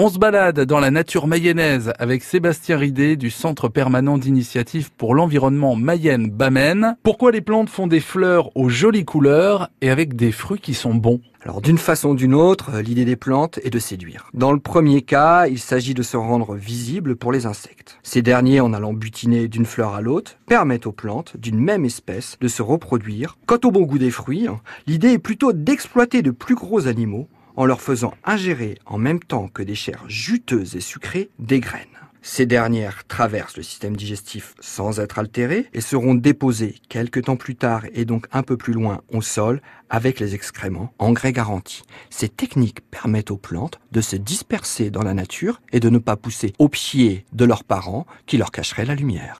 On se balade dans la nature mayonnaise avec Sébastien Ridé du Centre permanent d'initiative pour l'environnement Mayenne-Bamène. Pourquoi les plantes font des fleurs aux jolies couleurs et avec des fruits qui sont bons? Alors d'une façon ou d'une autre, l'idée des plantes est de séduire. Dans le premier cas, il s'agit de se rendre visible pour les insectes. Ces derniers, en allant butiner d'une fleur à l'autre, permettent aux plantes d'une même espèce de se reproduire. Quant au bon goût des fruits, l'idée est plutôt d'exploiter de plus gros animaux en leur faisant ingérer en même temps que des chairs juteuses et sucrées des graines. Ces dernières traversent le système digestif sans être altérées et seront déposées quelques temps plus tard et donc un peu plus loin au sol avec les excréments, engrais garantis. Ces techniques permettent aux plantes de se disperser dans la nature et de ne pas pousser au pied de leurs parents qui leur cacheraient la lumière.